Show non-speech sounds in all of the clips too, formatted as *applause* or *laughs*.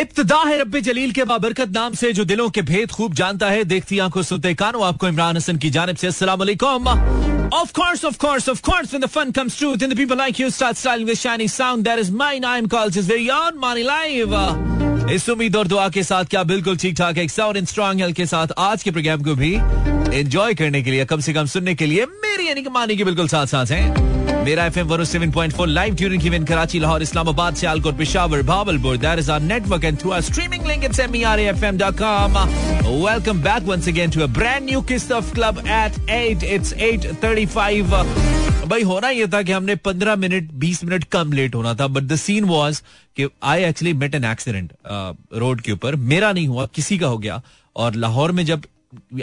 इब्तदा है रब्बे जलील के बाबरकत नाम से जो दिलों के भेद खूब जानता है। देखती आँखों सुनते कानों आपको इमरान हसन की जानब से अस्सलाम Of course, of course, of course, when the fun comes true, then the people like you start styling the shiny sound. That is mine. I'm called his very own Money Live. इस उम्मीद और दुआ के साथ क्या बिल्कुल ठीक ठाक एक साउंड एंड स्ट्रॉन्ग हेल्थ के साथ आज के प्रोग्राम को भी एंजॉय करने के लिए कम से कम सुनने के लिए मेरी यानी कि मानी के बिल्कुल साथ साथ हैं। मेरा F M seven point four live tuning की Karachi, Lahore, Islamabad, Sialkot, Peshawar, Bahawalpur. That is our network and through our streaming link it's um welcome back once again to a brand new किस्त of club at 8 it's 8:35 भाई, होना ये था कि हमने 15 minute 20 minute कम late होना था but the scene was कि I actually met an accident road के ऊपर। मेरा नहीं हुआ, किसी का हो गया। और लाहौर में जब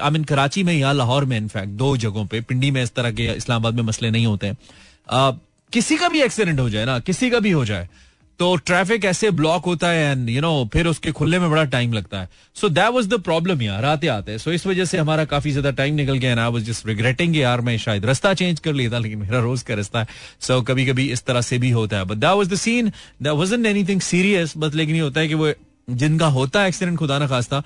आई मीन कराची में या लाहौर में इनफैक्ट दो जगहों पे, पिंडी में इस तरह के, इस्लामाबाद में मसले नहीं होते हैं। किसी का भी एक्सीडेंट हो जाए ना किसी का भी हो जाए तो ट्रैफ़िक ऐसे ब्लॉक होता है एंड यू नो फिर उसके खुलने में बड़ा टाइम लगता है। So that was the problem यार आते आते सो so, इस वजह से हमारा काफ़ी ज़्यादा टाइम निकल गया आई वाज जस्ट रिग्रेटिंग यार मैं शायद रास्ता चेंज कर लिया था लेकिन मेरा रोज का रास्ता है। सो so, कभी कभी इस तरह से भी होता है। But that was the scene that wasn't anything serious बस लेकिन ये होता है कि वो जिनका होता है एक्सीडेंट खुदा ना खास्ता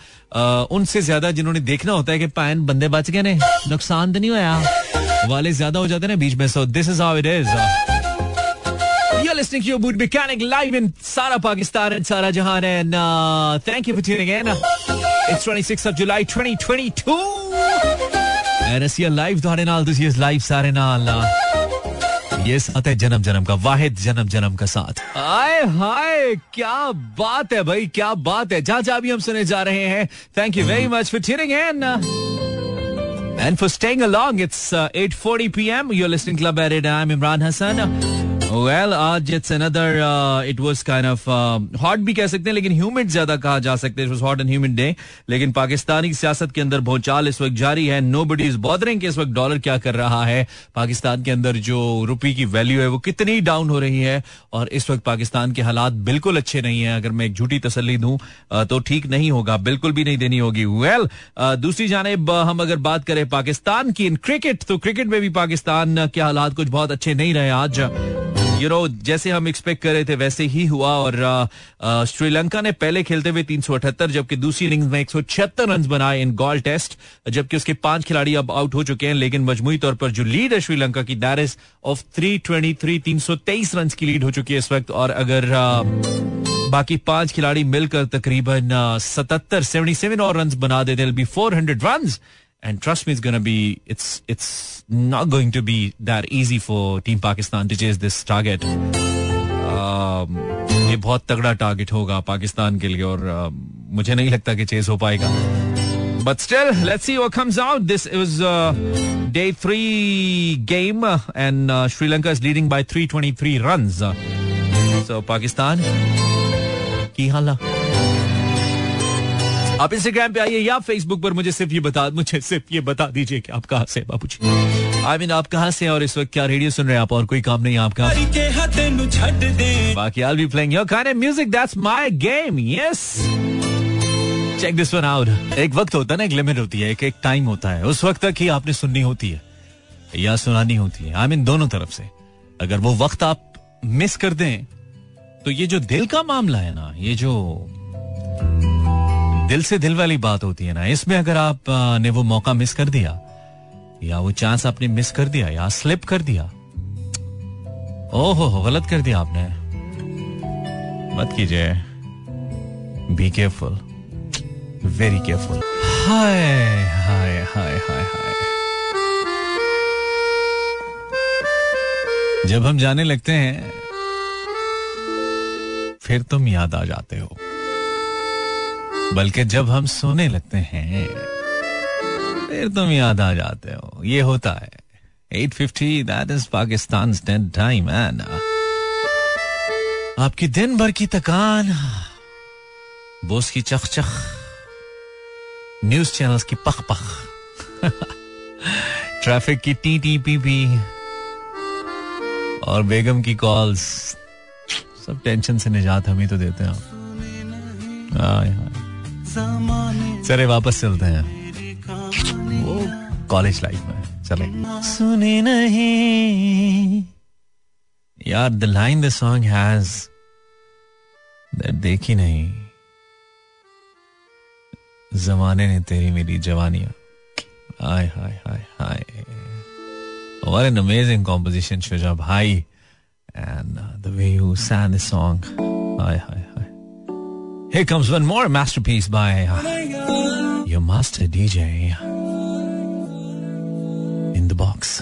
उनसे ज़्यादा जिन्होंने देखना होता है कि पैन बंदे बच गए ने। नुकसान तो नहीं होया? वाले ज़्यादा हो जाते हैं बीच में so this is how it is listening to your boot mechanic live in Sara, Pakistan and Sara Jahan and uh, thank you for tuning in. It's 26th of July 2022. And it's your live Dhare Naal, this is live Sare Naal. ये साथ है जन्म जन्म का वाहिद जन्म जन्म का साथ आए हाय क्या बात है भाई क्या बात है जहाँ जहाँ भी हम सुने जा रहे हैं thank you very much for tuning in And for staying along, it's uh, 8.40 p.m. You're listening Club Edit. I'm Imran Hassan. Well आज it's another it was kind of hot भी कह सकते हैं लेकिन ह्यूमिड ज़्यादा कहा जा सकता है। हॉट एंड ह्यूमिड डे लेकिन पाकिस्तानी सियासत के अंदर भूचाल इस वक्त जारी है। नो बडी इज़ बॉदरिंग इस वक्त डॉलर क्या कर रहा है। पाकिस्तान के अंदर जो रुपी की वैल्यू है वो कितनी डाउन हो रही है। और इस वक्त पाकिस्तान के हालात बिल्कुल अच्छे नहीं है। अगर मैं एक झूठी तसली दूँ तो ठीक नहीं होगा। बिल्कुल भी नहीं देनी होगी। वेल well, दूसरी जानब हम अगर बात करें पाकिस्तान की इन क्रिकेट तो क्रिकेट में भी पाकिस्तान के हालात कुछ बहुत अच्छे नहीं रहे आज। यू नो जैसे हम एक्सपेक्ट कर रहे थे, वैसे ही हुआ और श्रीलंका ने पहले खेलते हुए तीन सौ अठहत्तर, जबकि दूसरी इनिंग्स में एक सौ छिहत्तर रन बनाए इन गोल टेस्ट जबकि उसके पाँच खिलाड़ी अब आउट हो चुके हैं, लेकिन मजमुई तौर पर जो लीड है श्रीलंका की that is of three twenty three तीन सौ तेईस रन की लीड हो चुकी है इस वक्त, और अगर बाकी पाँच खिलाड़ी मिलकर तकरीबन सतहत्तर सेवेंटी सेवन और रन बना देते four hundred run And trust me, it's going to be, it's, it's not going to be that easy for Team Pakistan to chase this target. Um, ये बहुत तगड़ा टारगेट होगा पाकिस्तान के लिए और uh, मुझे नहीं लगता कि चेस हो पाएगा But still, let's see what comes out. This is uh, day three game, uh, and uh, Sri Lanka is leading by 323 runs. Uh, so Pakistan, की हाला आप इंस्टाग्राम पे आइए या फेसबुक पर मुझे सिर्फ़ ये बता, मुझे सिर्फ़ ये बता दीजिए कि आप कहाँ से बाबू जी आई मीन आप कहाँ से और इस वक्त क्या रेडियो सुन रहे हैं आप? और कोई काम नहीं आपका? बाकी I be playing your kind music that's my game yes check this one out एक वक्त होता है ना, एक लिमिट होती है, एक एक टाइम होता है। उस वक्त तक ही आपने सुननी होती है, या सुनानी होती है। आई मीन दोनों तरफ़ से। अगर वो वक्त आप मिस कर दें तो ये जो दिल का मामला है ना, ये जो दिल से दिल वाली बात होती है ना। इसमें अगर आप ने वो मौका मिस कर दिया, या वो चांस आपने मिस कर दिया, या स्लिप कर दिया ओहो गलत कर दिया आपने। मत कीजिए। Be careful very careful hi hi hi hi hi. जब हम जाने लगते हैं, फिर तुम याद आ जाते हो। बल्कि जब हम सोने लगते हैं, फिर तुम याद आ जाते हो। ये होता है। 850 that is Pakistan time time आपकी दिन भर की थकान, बोस की चख चख न्यूज़ चैनल्स की पख पख *laughs* ट्रैफ़िक की टी टी पी पी और बेगम की कॉल्स, सब टेंशन से निजात हम ही तो देते हैं चले वापस चलते हैं वो कॉलेज लाइफ में चले सुने नहीं यार the line the song has देखी नहीं जमाने ने तेरी मेरी जवानियाँ हाय हाय हाय हाय What an amazing composition, Shuja Bhai. And uh, the way you sang this song. Hi, hi. Here comes one more masterpiece by your master DJ in the box.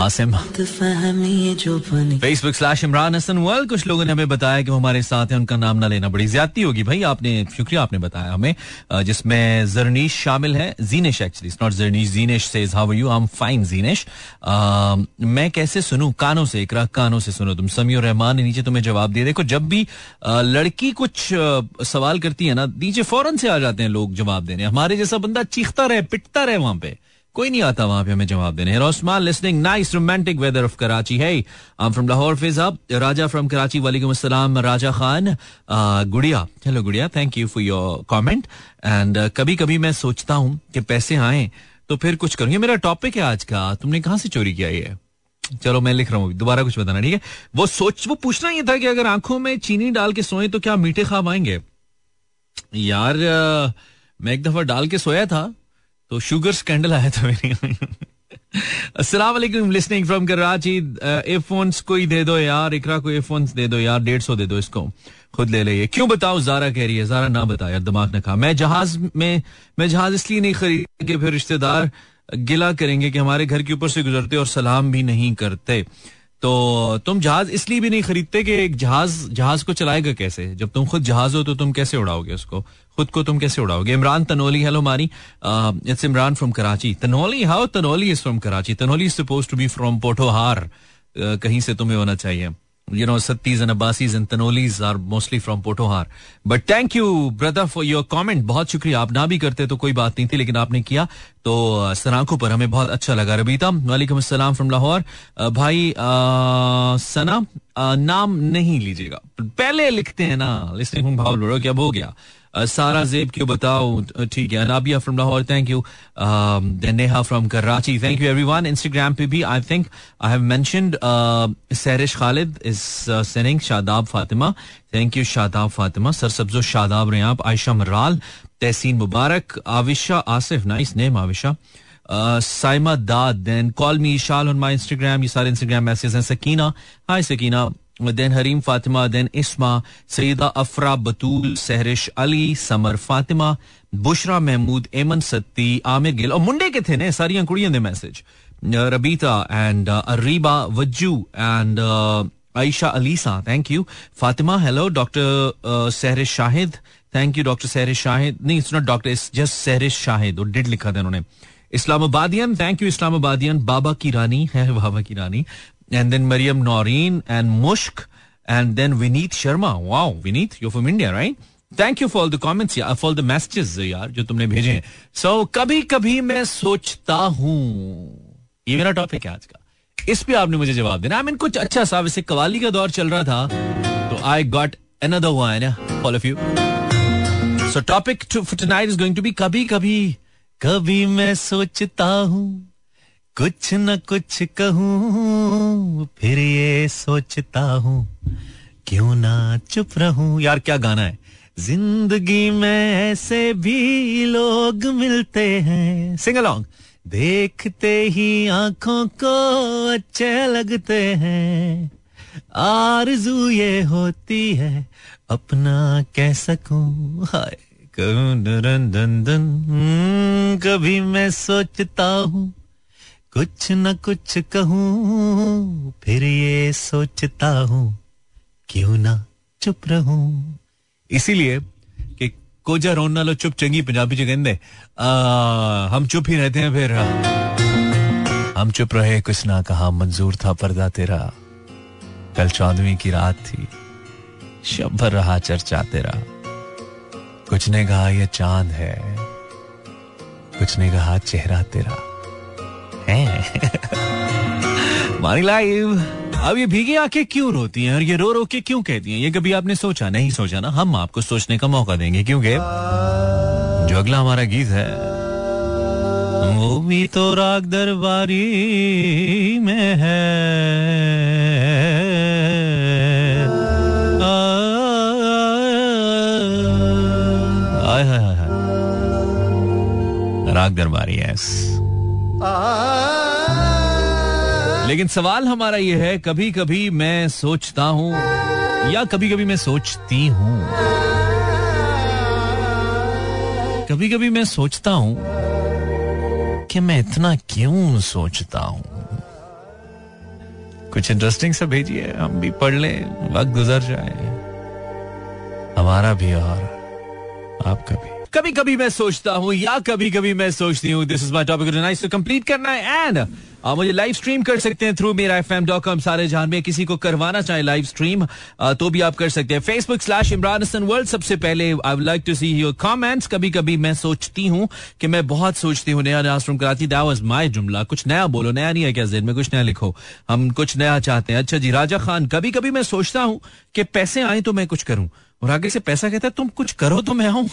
Asim. Facebook slash Imran Hassan world कुछ लोगों ने हमें बताया कि वो हमारे साथ हैं उनका नाम ना लेना बड़ी ज़्यादा होगी। भाई आपने शुक्रिया आपने बताया हमें। जिसमें जरनीश शामिल है जीनेश एक्चुअली नॉट जरनीश जीनेश से how you I am fine Jinesh. मैं कैसे सुनू? कानों से इकरा कानों से सुनो तुम। समी और रहमान ने नीचे तुम्हें जवाब दिए। देखो जब भी लड़की कुछ सवाल करती है ना नीचे फ़ौरन से आ जाते हैं लोग जवाब देने। हमारे जैसा बंदा चीखता रहे पिटता रहे वहाँ पे। कोई नहीं आता, वहाँ पे हमें जवाब देने। रोस्मान listening nice romantic weather of Karachi है फ्रॉम लाहौर फिजाब राजा फ्रॉम कराची वालेकुम Raja Khan Gudiya. Hello Gudiya thank you for your comment and कभी कभी मैं सोचता हूँ कि पैसे आए तो फिर कुछ करूँ। मेरा टॉपिक है आज का। तुमने कहाँ से चोरी किया ये? चलो, मैं लिख रहा हूँ दोबारा कुछ बताना, ठीक है? वो सोच, वो पूछना ये था कि अगर आँखों में चीनी डाल के सोए तो क्या मीठे खाब आएँगे? यार मैं एक दफ़ा डाल के सोया था। तो शुगर स्कैंडल आया था मेरी अस्सलाम वालेकुम लिसनिंग फ्रॉम कराची एयरफोन्स कोई दे दो यार, इकरा को एयरफोन्स दे दो यार, डेढ़ सौ दे दो इसको। खुद ले ले क्यों बताओ जारा कह रही है, जारा ना बता यार, दिमाग ने कहा मैं जहाज़ में, मैं जहाज़ इसलिए नहीं खरीद के फिर रिश्तेदार गिला करेंगे कि हमारे घर के ऊपर से गुजरते और सलाम भी नहीं करते। तो तुम जहाज़ इसलिए भी नहीं खरीदते कि एक जहाज़ जहाज़ को चलाएगा कैसे? जब तुम खुद जहाज़ हो तो तुम कैसे उड़ाओगे उसको? खुद को तुम कैसे उड़ाओगे? इमरान तनोली हेलो मारी। It's Imran from Karachi Tanoli how Tanoli is from Karachi Tanoli is suppose to be from Pothohar कहीं से तुम्हें होना चाहिए। You know Sattis and Abbasis and Tanolis are mostly from Potohar. But thank you brother for your comment. बहुत शुक्रिया। आप ना भी करते तो कोई बात नहीं थी लेकिन आपने किया। तो सनाखों पर हमें बहुत अच्छा लगा। रबीता वालेकुम अस्सलाम फ्रॉम लाहौर। भाई आ, सना आ, नाम नहीं लीजिएगा। पहले लिखते हैं ना। लिस्टिंग भाव लोड़ो क्या हो गया? सारा जेब क्यों बताओ ठीक है Anabia from Lahore thank you Neha from Karachi thank you everyone Instagram पे भी I think I have mentioned Sehrish Khalid is sending Shadab Fatima thank you Shadab Fatima sir सब्जो Shadab रहे आप आयशा मराल तहसीन मुबारक आविशा आसिफ नाइस नेम आविशा साइमा दाद then call me Eshal on my Instagram ये सारे Instagram message हैं Sakina hi Sakina then Hareem Fatima then Isma Saeeda Afra Batool Sehrish Ali Samar Fatima Bushra Mahmood Eman Satti Amir Gill और मुंडे के थे ने सारियाँ कुड़ियाँ दे message Rabita and Areeba वज्जू and Ayesha Alisa thank you Fatima hello doctor Sehrish Shahid thank you doctor Sehrish Shahid नहीं it's not doctor it's just Sehrish Shahid और डिड लिखा था उन्होंने इस्लामाबादियन थैंक यू इस्लामाबादियन, बाबा की रानी, है बाबा की रानी। And then Maryam Noreen and Mushk and then Vineet Sharma. Wow, Vineet, you're from India, right? Thank you for the comments for the messages यार जो तुमने भेजे हैं सो so, कभी कभी मैं सोचता हूँ ये मेरा टॉपिक है आज का इस पे आपने मुझे जवाब देना आई I मीन mean, कुछ अच्छा सा वैसे कवाली का दौर चल रहा था तो I got another one all of you so topic for tonight is going to be कभी कभी कभी मैं सोचता हूँ कुछ न कुछ कहूँ फिर ये सोचता हूँ क्यों ना चुप रहूँ? यार क्या गाना है? ज़िंदगी में ऐसे भी लोग मिलते हैं। सिंग अलोंग देखते ही आँखों को अच्छे लगते हैं। आरज़ू ये होती है अपना कह सकूँ? हाय हम्म, कभी मैं सोचता हूँ। कुछ न कुछ कहूँ, फिर ये सोचता हूँ, क्यों ना चुप रहूँ? इसीलिए कि कोजा रोना लो चुप चंगी पंजाबी च कहते हम चुप ही रहते हैं फिर हम चुप रहे, कुछ ना कहा, मंजूर था पर्दा तेरा। कल चौदहवीं की रात थी, शब भर रहा चर्चा तेरा। कुछ ने कहा यह चाँद है, कुछ ने कहा, चेहरा तेरा। हैं लाइव अब ये भीगी आके क्यों रोती हैं और ये रो रो के क्यों कहती हैं ये कभी आपने सोचा नहीं सोचा ना हम आपको सोचने का मौका देंगे क्योंकि जो अगला हमारा गीत है वो भी तो राग दरबारी में है हाय हाय राग दरबारी है लेकिन सवाल हमारा यह है कभी कभी मैं सोचता हूँ, या कभी कभी मैं सोचती हूँ। कभी कभी मैं सोचता हूँ कि मैं इतना क्यों सोचता हूँ? कुछ इंटरेस्टिंग सा भेजिए, हम भी पढ़ लें, वक्त गुजर जाए। हमारा भी और आपका भी। कभी कभी मैं सोचता हूँ या कभी कभी मैं सोचती हूँ this is my topic complete करना है एंड आप मुझे लाइव स्ट्रीम कर सकते हैं थ्रू मेरा एफ़ एम डॉट कॉम सारे जहाँ में किसी को करवाना चाहे लाइव स्ट्रीम तो भी आप कर सकते हैं। Facebook slash Imran Hasan world सबसे पहले I would like to see your comments कभी कभी मैं सोचती हूँ कि मैं बहुत सोचती हूँ नया नया कराती दैट वाज माय जुमला। कुछ नया बोलो, नया नहीं है क्या जेन में? कुछ नया लिखो। हम कुछ नया चाहते हैं। अच्छा जी, राजा खान कभी कभी मैं सोचता हूँ कि पैसे आए तो मैं कुछ करूँ। और आगे से पैसा कहता है, तुम कुछ करो तो मैं आऊँ।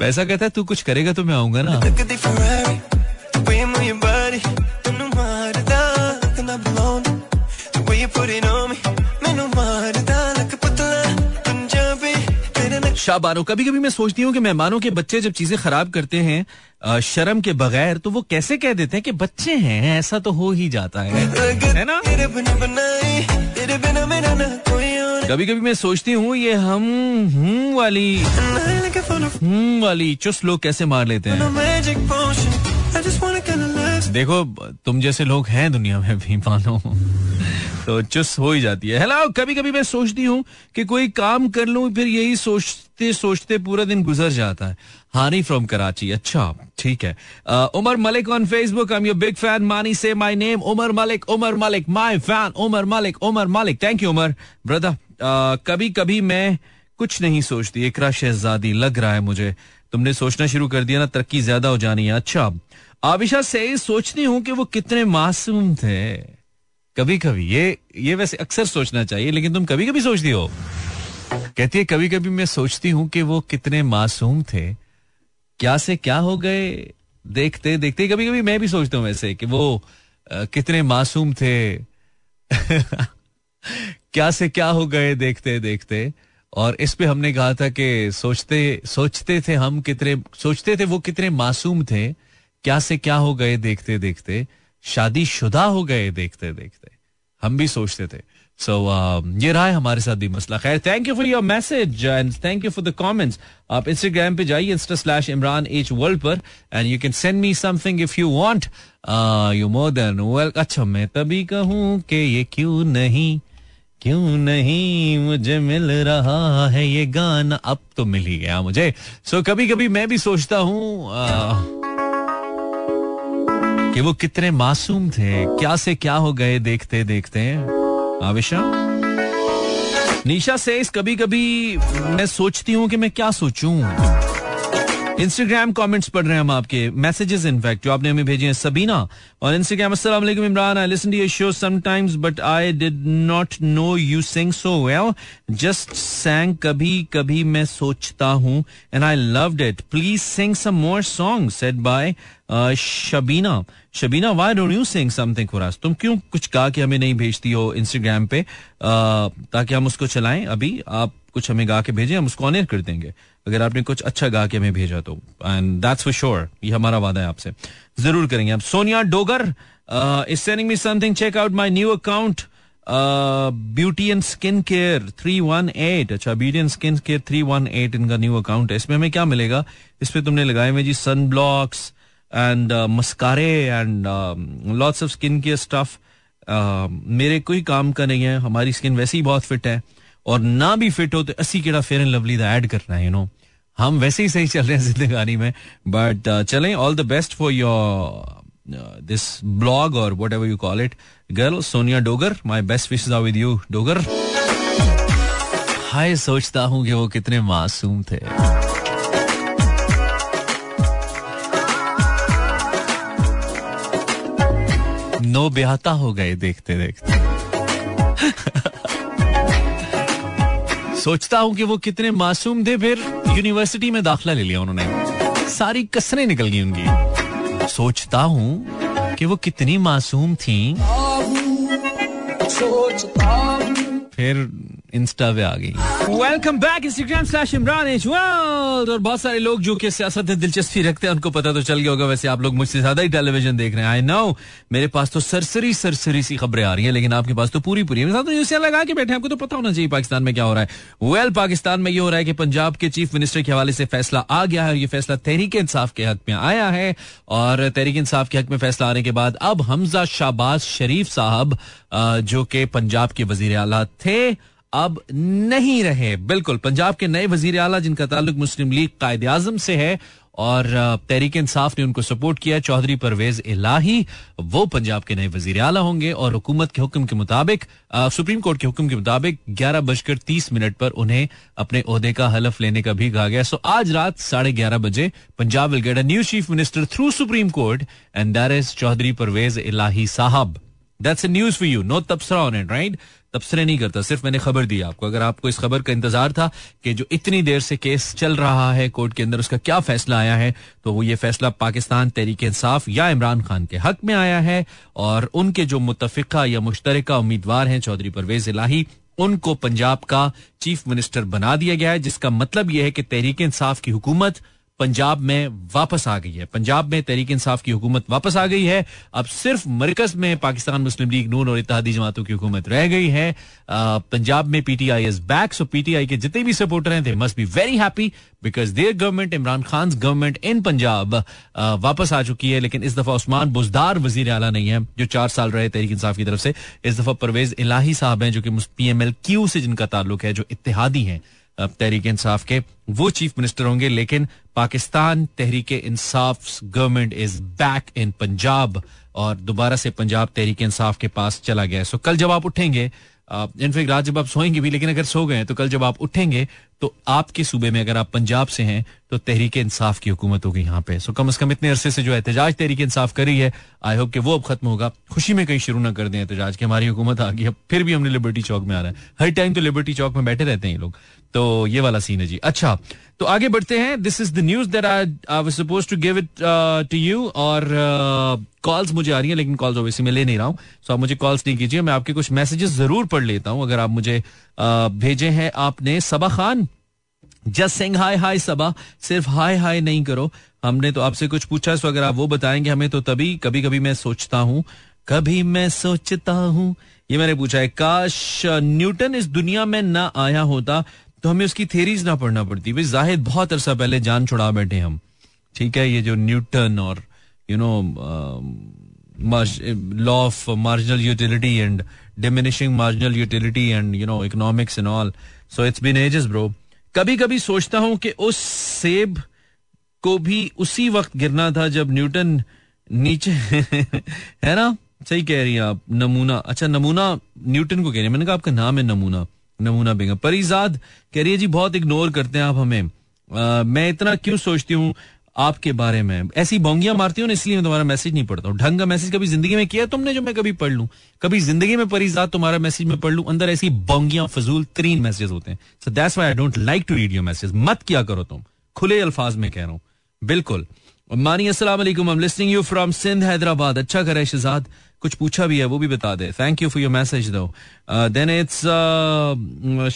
पैसा कहता है तू कुछ करेगा तो मैं आऊँगा ना। शाबानो कभी कभी मैं सोचती हूँ कि मेहमानों के बच्चे जब चीज़ें खराब करते हैं शर्म के बगैर तो वो कैसे कह देते हैं कि बच्चे हैं ऐसा तो हो ही जाता है। है ना? कभी कभी मैं सोचती हूँ, ये हम, हूँ वाली हूँ वाली, चुस्त लोग कैसे मार लेते हैं? देखो, तुम जैसे लोग हैं दुनिया में भी, मानो। तो चुस हो ही जाती है। हेलो कभी कभी मैं सोचती हूँ कि कोई काम कर लूँ, फिर यही सोचते सोचते पूरा दिन गुजर जाता है। हानी फ्रॉम कराची। अच्छा ठीक है। Umar Malik on Facebook I am your big fan Mani say my name Umar Malik Umar Malik my fan Umar Malik Umar Malik. Thank you Umar. Brother कभी कभी मैं कुछ नहीं सोचती। इकरा शहजादी लग रहा है मुझे। तुमने सोचना शुरू कर दिया ना तरक्की ज़्यादा हो जानी है। अच्छा आबिशा से सोचती हूँ कि वो कितने मासूम थे। कभी कभी ये ये वैसे अक्सर सोचना चाहिए लेकिन तुम कभी कभी सोचती हो। कहती है कभी कभी मैं सोचती हूँ कि वो कितने मासूम थे। क्या से क्या हो गए? देखते देखते कभी कभी मैं भी सोचता हूँ वैसे कि वो आ, कितने मासूम थे। क्या से क्या हो गए देखते देखते। और इस पे हमने कहा था कि सोचते सोचते थे हम कितने सोचते थे वो कितने मासूम थे। क्या से क्या हो गए देखते देखते। शादी शुदा हो गए देखते देखते। हम भी सोचते थे। सो so, uh, ये रहा है हमारे साथ भी मसला। खैर thank you for your message and thank you for the comments आप इंस्टाग्राम पे जाइए insta slash Imran H world पर and you can send me something if you want you more than well अच्छा मैं तभी कहूँ कि ये क्यों नहीं? क्यों नहीं मुझे मिल रहा है ये गाना? अब तो मिल ही गया मुझे। सो so, कभी कभी मैं भी सोचता हूँ कि वो कितने मासूम थे। क्या से क्या हो गए देखते देखते आविशा? निशा से कभी कभी मैं सोचती हूँ कि मैं क्या सोचूं। इंस्टाग्राम कमेंट्स पढ़ रहे हैं हम आपके मैसेजेस इनफैक्ट जो आपने हमें भेजे हैं सबीना और इंस्टाग्राम अस्सलाम वालेकुम Imran I listen to your show sometimes but I did not know you sing so well just sang कभी कभी मैं सोचता हूँ and I loved it please sing some more song said by Shabina Shabina why don't you sing something for us तुम क्यों कुछ गा के हमें नहीं भेजती हो इंस्टाग्राम पे? ताकि हम उसको चलाएँ? अभी आप कुछ हमें गा के भेजें, हम उसको ऑनर कर देंगे। अगर आपने कुछ अच्छा गा के हमें भेजा तो। एंड दैट्स फॉर श्योर ये हमारा वादा है आपसे। ज़रूर करेंगे आप। Sonia Dogar is sending me something check out my new account beauty and skin care three one eight अच्छा beauty and skin care three one eight इनका न्यू अकाउंट है। इसमें हमें क्या मिलेगा? इस पे तुमने लगाए हुए जी sun blocks and मस्कारे and lots of skin care stuff मेरे कोई काम का नहीं है। हमारी स्किन वैसे ही बहुत फिट है। और ना भी फिट हो तो अस्सी केड़ा फेयर एंड लवली ऐड करना है यू नो हम वैसे ही सही चल रहे हैं जिंदगानी में बट uh, चलें all the best for your this blog और whatever you call it girl Sonia Dogar my best wish with you Dogar hi सोचता हूँ कि वो कितने मासूम थे। नो ब्याहता हो गए देखते देखते सोचता हूँ कि वो कितने मासूम थे फिर यूनिवर्सिटी में दाखला ले लिया उन्होंने। सारी कसरें निकल गई उनकी। सोचता हूँ कि वो कितनी मासूम थी। फिर इंस्टा पे आ गई। Welcome back Instagram slash Imran और बहुत सारे लोग जो कि सियासत में दिलचस्पी रखते हैं उनको पता तो चल गया होगा वैसे आप लोग मुझसे ज़्यादा ही टेलीविज़न देख रहे हैं। आई नो मेरे पास तो सरसरी सरसरी सी खबरें आ रही हैं लेकिन आपके पास तो पूरी पूरी साथ तो लगा के बैठे आपको तो पता होना चाहिए पाकिस्तान में क्या हो रहा है। वेल well, पाकिस्तान में ये हो रहा है कि पंजाब के चीफ मिनिस्टर के हवाले से फैसला आ गया है और ये फैसला तहरीक इंसाफ के हक में आया है। और तहरीक इंसाफ के हक में फैसला आने के बाद अब हमजा शाहबाज शरीफ साहब जो कि पंजाब के वज़ीर आला थे अब नहीं रहे। बिल्कुल, पंजाब के नए वज़ीर आला, जिनका ताल्लुक मुस्लिम लीग कायद आज़म से है, और तहरीक इंसाफ ने उनको सपोर्ट किया, चौधरी परवेज इलाही, वो पंजाब के नए वज़ीर आला होंगे, और हुकूमत के हुक्म के मुताबिक सुप्रीम कोर्ट के हुक्म के मुताबिक ग्यारह बजकर तीस मिनट पर उन्हें अपने ओहदे का हलफ लेने का भी कहा गया। सो आज रात साढ़े ग्यारह बजे Punjab will get a new chief minister through supreme court and that is Chaudhry Parvez Elahi Sahab. That's news for you know तबसरा on it right तबसरे नहीं करता। सिर्फ़ मैंने खबर दी आपको। अगर आपको इस खबर का इंतज़ार था कि जो इतनी देर से केस चल रहा है कोर्ट के अंदर, उसका क्या फैसला आया है तो वो ये फैसला पाकिस्तान तहरीक इंसाफ या इमरान खान के हक में आया है और उनके जो मुतफ़ा या मुश्तर उम्मीदवार हैं, चौधरी परवेज इलाही, उनको पंजाब का चीफ मिनिस्टर बना दिया गया है, जिसका मतलब यह है कि तहरीक इंसाफ की हुकूमत पंजाब में वापस आ गई है। पंजाब में तहरीक इंसाफ की हुकूमत वापस आ गई है। अब सिर्फ़ मरकज में पाकिस्तान मुस्लिम लीग नून और इतिहादी जमातों की हुकूमत रह गई है। पंजाब में PTI is back so PTI के जितने भी सपोर्टर हैं they must be very happy because their government Imran Khan government in Punjab वापस आ चुकी है। लेकिन इस दफ़ा उस्मान बुजदार वज़ीर आला नहीं है, जो चार साल रहे तहरीक इंसाफ की तरफ़ से। इस दफ़ा परवेज इलाही साहब हैं, जो कि पी एम एल क्यू से जिनका ताल्लुक है, जो इतिहादी हैं। तहरीक इंसाफ के वो चीफ मिनिस्टर होंगे, लेकिन Pakistan Tehreek Insaf government is back in Punjab और दोबारा से पंजाब तहरीक इंसाफ के पास चला गया है। सो कल जब आप उठेंगे इनफेक्ट रात जब आप सोएँगे भी, लेकिन अगर सो गए तो कल जब आप उठेंगे तो आपके सूबे में अगर आप पंजाब से हैं तो तहरीक इंसाफ की हुकूमत होगी यहाँ पे। सो कम अज कम इतने अरसे से जो एहतजाज तहरीक इंसाफ करी है आई होप कि वो अब खत्म होगा। खुशी में कहीं शुरू ना कर दें एहतजाज की हमारी हुकूमत आ गई अब फिर भी हमने लिबर्टी चौक में आ रहा है। हर टाइम तो लिबर्टी चौक में बैठे रहते हैं लोग। तो ये वाला सीन है जी। अच्छा तो आगे बढ़ते हैं। This is the news that I was suppose to give it to you और कॉल्स uh, मुझे आ रही हैं लेकिन कॉल्स ओवैसी मैं ले नहीं रहा हूँ। सो आप मुझे कॉल्स नहीं कीजिए। मैं आपके कुछ मैसेजेस ज़रूर पढ़ लेता हूँ। अगर आप मुझे uh, भेजे हैं आपने Saba Khan just sing hi hi Saba सिर्फ़ हाय हाय नहीं करो। हमने तो आपसे कुछ पूछा, सो अगर आप वो बताएँगे हमें तो तभी कभी कभी मैं सोचता हूँ। कभी मैं सोचता हूँ। ये मैंने पूछा है, काश न्यूटन इस दुनिया में ना आया होता तो हमें उसकी थेरीज ना पढ़ना पड़ती। भाई जाहिद बहुत अरसा पहले जान छुड़ा बैठे हम। ठीक है, ये जो न्यूटन और you know law of marginal utility and diminishing marginal utility and you know economics and all so it's been ages bro कभी कभी सोचता हूँ कि उस सेब को भी उसी वक्त गिरना था जब न्यूटन नीचे *laughs* है ना? सही कह रही हैं आप नमूना। अच्छा नमूना न्यूटन को कह रही है। मैंने कहा आपका नाम है नमूना नमूना बेगम। परिजाद कह रही है जी बहुत इग्नोर करते हैं आप हमें। आ, मैं इतना क्यों सोचती हूँ? आपके बारे में। ऐसी बोंगियाँ मारती हूँ इसलिए मैं तुम्हारा मैसेज नहीं पढ़ता हूँ। ढंग का मैसेज कभी ज़िंदगी में किया तुमने जो मैं कभी पढ़ लू? कभी ज़िंदगी में परिजात तुम्हारा मैसेज में पढ़ लू? अंदर ऐसी बोंगियाँ, फजूल तरीन मैसेज होते हैं। So that's I don't like to read your message मत क्या करो तुम। खुले अल्फाज में कह रहा हूँ। बिल्कुल। मानी, अस्सलाम listening you from Sindh Hyderabad. अच्छा करे शहजाद। कुछ पूछा भी है, वो भी बता दे। Thank you for your message दो देन इट्स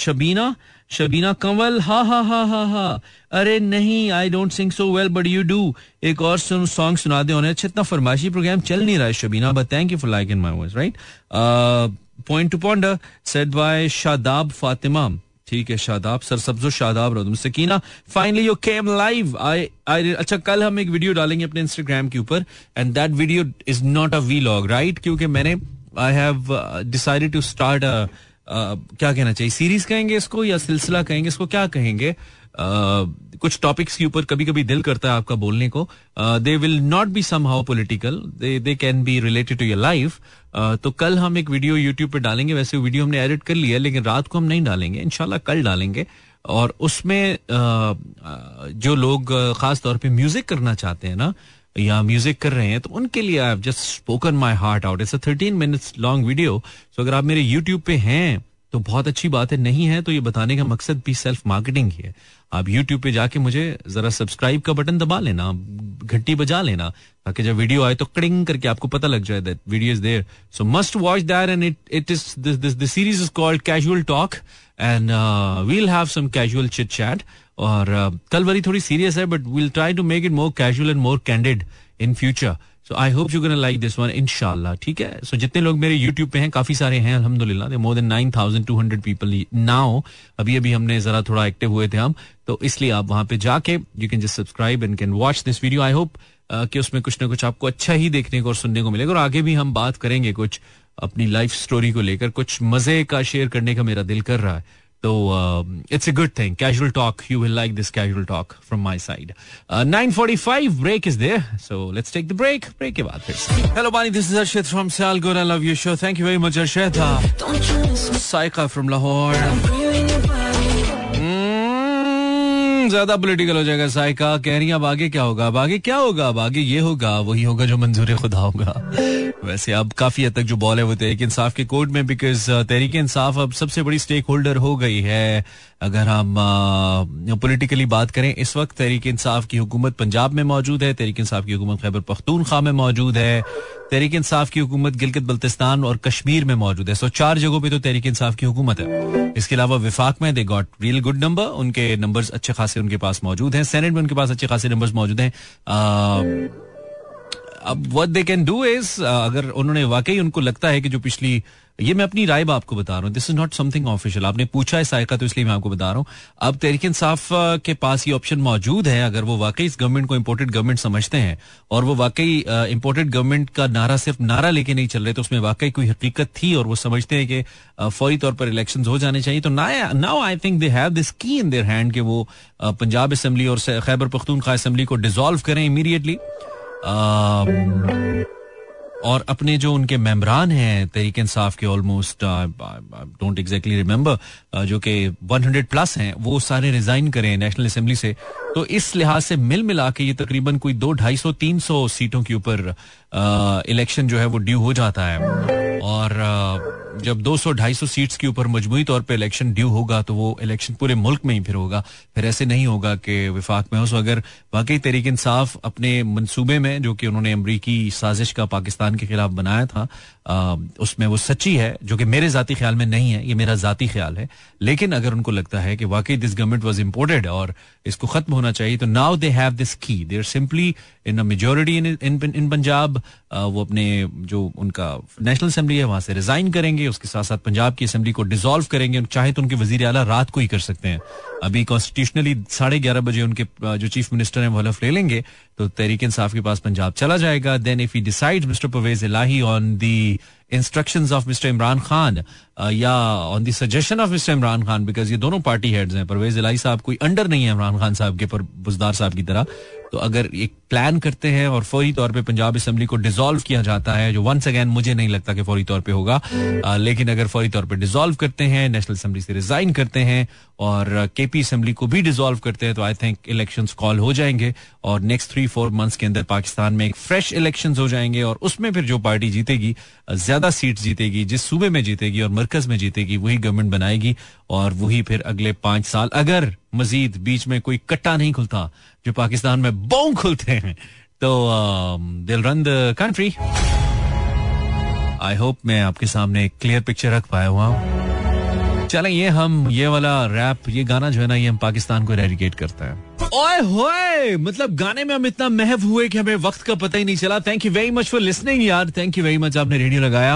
शबीना शबीना कंवल, हा हा हा हा हा। अरे नहीं I don't sing so well but you do एक और सॉन्ग सुना दे होने अच्छा इतना फरमाइशी प्रोग्राम चल नहीं रहा है Shabina but thank you for like in my voice right point to ponder said by Shadab Fatima. ठीक है, शादाब सर सब्जो शादाब रहो Sakina. Finally you came live I I अच्छा कल हम एक वीडियो डालेंगे अपने इंस्टाग्राम के ऊपर and that video is not a vlog right क्योंकि मैंने I have decided to start क्या कहना चाहिए? सीरीज़ कहेंगे इसको या सिलसिला कहेंगे इसको? क्या कहेंगे? कुछ टॉपिक्स के ऊपर कभी कभी दिल करता है आपका बोलने को। They will not be somehow political they can be related to your life तो कल हम एक वीडियो यूट्यूब पे डालेंगे। वैसे वीडियो हमने एडिट कर लिया, लेकिन रात को हम नहीं डालेंगे। इनशाला कल डालेंगे। और उसमें जो लोग, खास तौर पे म्यूज़िक करना चाहते हैं ना या म्यूज़िक कर रहे हैं तो उनके लिए I just spoken my heart out it's thirteen minutes long video so अगर आप मेरे यूट्यूब पे हैं तो बहुत अच्छी बात है। नहीं है तो ये बताने का मकसद भी सेल्फ मार्केटिंग ही है। आप यूट्यूब पे जाके मुझे जरा सब्सक्राइब का बटन दबा लेना, घंटी बजा लेना, ताकि जब वीडियो आए तो कड़िंग करके आपको पता लग जाए that video is there so must watch that and it it is this the series is called casual talk and we'll have some casual chit chat और uh, कल वाली थोड़ी सीरियस है but we'll try to make it more casual and more candid in future so I hope you can like this one इनशाला ठीक है? सो so, जितने लोग मेरे यूट्यूब पे हैं काफ़ी सारे हैं अलहमदुल्ला more than nine thousand two hundred people now अभी अभी हमने जरा थोड़ा एक्टिव हुए थे हम तो इसलिए आप वहाँ पे जाके you can just subscribe and can watch this video I hope कि उसमें कुछ ना कुछ आपको अच्छा ही देखने को और सुनने को मिलेगा। और आगे भी हम बात करेंगे कुछ अपनी लाइफ स्टोरी को लेकर कुछ मज़े का शेयर करने का मेरा दिल कर रहा है। तो it's a good thing casual talk you will like this casual talk from my side 9:45 break is there so let's take the break break के बाद फिर hello Bani this is Arshad from Sialkot I love you show thank you very much Arshad Saika from Lahore ज़्यादा political हो जाएगा साइका कह रही अब आगे क्या होगा अब आगे क्या होगा अब आगे ये होगा वही होगा जो मंजूर खुदा होगा वैसे अब काफ़ी हद तक जो बॉल है वो तहरीक इंसाफ के कोर्ट में बिकॉज़ तहरीक इंसाफ अब सबसे बड़ी स्टेक होल्डर हो गई है। अगर हम पॉलिटिकली बात करें, इस वक्त तहरीक इंसाफ की हुकूमत पंजाब में मौजूद है, तहरीक इंसाफ की हुकूमत खैबर पख्तूनख्वा में मौजूद है, तहरीक इंसाफ की हुकूमत गिलगित बल्तिस्तान और कश्मीर में मौजूद है। सो चार जगहों पे तो तहरीक इंसाफ की हुकूमत है। इसके अलावा विफाक में they got real good number उनके नंबर्स अच्छे खासे उनके पास मौजूद हैं। सेनेट में उनके पास अच्छे खासे नंबर्स मौजूद हैं। अब what they can do is अगर उन्होंने वाकई उनको लगता है कि जो पिछली, ये मैं अपनी राय आपको बता रहा हूँ this is not something official आपने पूछा है सायका तो इसलिए मैं आपको बता रहा हूँ। अब तहरीक इंसाफ के पास ये ऑप्शन मौजूद है, अगर वो वाकई इस गवर्नमेंट को इम्पोर्टेड गवर्नमेंट समझते हैं, और वो वाकई इम्पोर्टेड गवर्नमेंट का नारा सिर्फ़ नारा लेके नहीं चल रहे तो उसमें वाकई कोई हकीकत थी, और वो समझते हैं कि फौरी तौर पर इलेक्शन हो जाने चाहिए। तो now I think they have this key in their hand कि वो पंजाब असम्बली और खैबर पख्तूनख्वा असम्बली को डिजोल्व करें इमीडिएटली और अपने जो उनके मेम्बरान हैं, तरीके इंसाफ के ऑलमोस्ट डोंट एग्जैक्टली रिमेम्बर जो कि 100 प्लस हैं, वो सारे रिजाइन करें नेशनल असेंबली से। तो इस लिहाज से मिल मिला के ये तकरीबन कोई दो ढाई सौ, तीन सौ सीटों के ऊपर इलेक्शन जो है वो ड्यू हो जाता है। और जब 200-250 सीट्स के ऊपर मजमू तौर पर इलेक्शन ड्यू होगा तो वो इलेक्शन पूरे मुल्क में ही फिर होगा। फिर ऐसे नहीं होगा कि विफाक में हो। सो अगर वाकई तरीके इंसाफ अपने मनसूबे में, जो कि उन्होंने अमरीकी साजिश का पाकिस्तान के खिलाफ बनाया था उसमें वो सच्ची है, जो कि मेरे जाती ख्याल में नहीं है, ये मेरा जाती ख्याल है। लेकिन अगर उनको लगता है कि वाकई दिस गवर्नमेंट वॉज़ इम्पोर्टेड और इसको खत्म होना चाहिए तो now they have this key they're simply in majority in Punjab वो अपने जो उनका नेशनल असेंबली है, वहाँ से रिजाइन करेंगे। उसके साथ साथ पंजाब की असेंबली को डिसॉल्व करेंगे। चाहे तो उनके वज़ीर आला रात को ही कर सकते हैं। अभी कॉन्स्टिट्यूशनली साढ़े ग्यारह बजे उनके जो चीफ मिनिस्टर हैं, वो हलफ ले लेंगे तो तहरीक इंसाफ के पास पंजाब चला जाएगा। Then if he decide mister Parvez Elahi on the instructions of mister Imran Khan या on the suggestion of mister Imran Khan because ये दोनों पार्टी हेड्स हैं परवेज इलाही साहब कोई अंडर नहीं है इमरान खान साहब के, पर बुजदार साहब की तरह। तो अगर एक प्लान करते हैं और फौरी तौर पे पंजाब असम्बली को डिसॉल्व किया जाता है जो वंस अगेन मुझे नहीं लगता कि फौरी तौर पे होगा आ, लेकिन अगर फौरी तौर पे डिसॉल्व करते हैं नेशनल असम्बली से रिजाइन करते हैं और केपी असम्बली को भी डिसॉल्व करते हैं तो आई थिंक इलेक्शंस कॉल हो जाएँगे और नेक्स्ट थ्री फोर मंथ्स के अंदर पाकिस्तान में एक फ्रेश इलेक्शन हो जाएँगे और उसमें फिर जो पार्टी जीतेगी ज़्यादा सीट जीतेगी जिस सूबे में जीतेगी और मरकज में जीतेगी वही गवर्नमेंट बनाएगी और वही फिर अगले पाँच साल अगर मजीद बीच में कोई कट्टा नहीं खुलता जो पाकिस्तान में बोंग खुलते हैं। तो they'll run the country I hope मैं आपके सामने क्लियर पिक्चर रख पाया हुआ हूँ। चले, ये हम, ये वाला रैप ये गाना जो है ना, ये हम पाकिस्तान को रेडिकेट करते हैं। ओए होए मतलब गाने में हम इतना महव हुए कि हमें वक्त का पता ही नहीं चला। Thank you very much for listening यार। थैंक यू वेरी मच आपने रेडियो लगाया।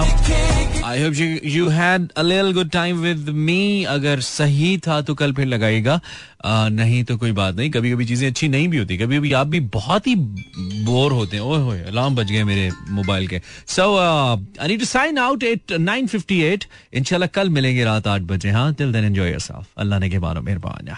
I hope you you had a little good time with me अगर सही था तो कल फिर लगाएगा आ, नहीं तो कोई बात नहीं। कभी कभी चीज़ें अच्छी नहीं भी होती। कभी कभी आप भी बहुत ही बोर होते हैं। ओए होए अलार्म बज गए मेरे मोबाइल के। So I need to sign out at 9:58 इंशाल्लाह कल मिलेंगे रात आठ बजे हाँ। टिल देन एंजॉय योरसेल्फ अल्लाह ने के बारो मेहरबान।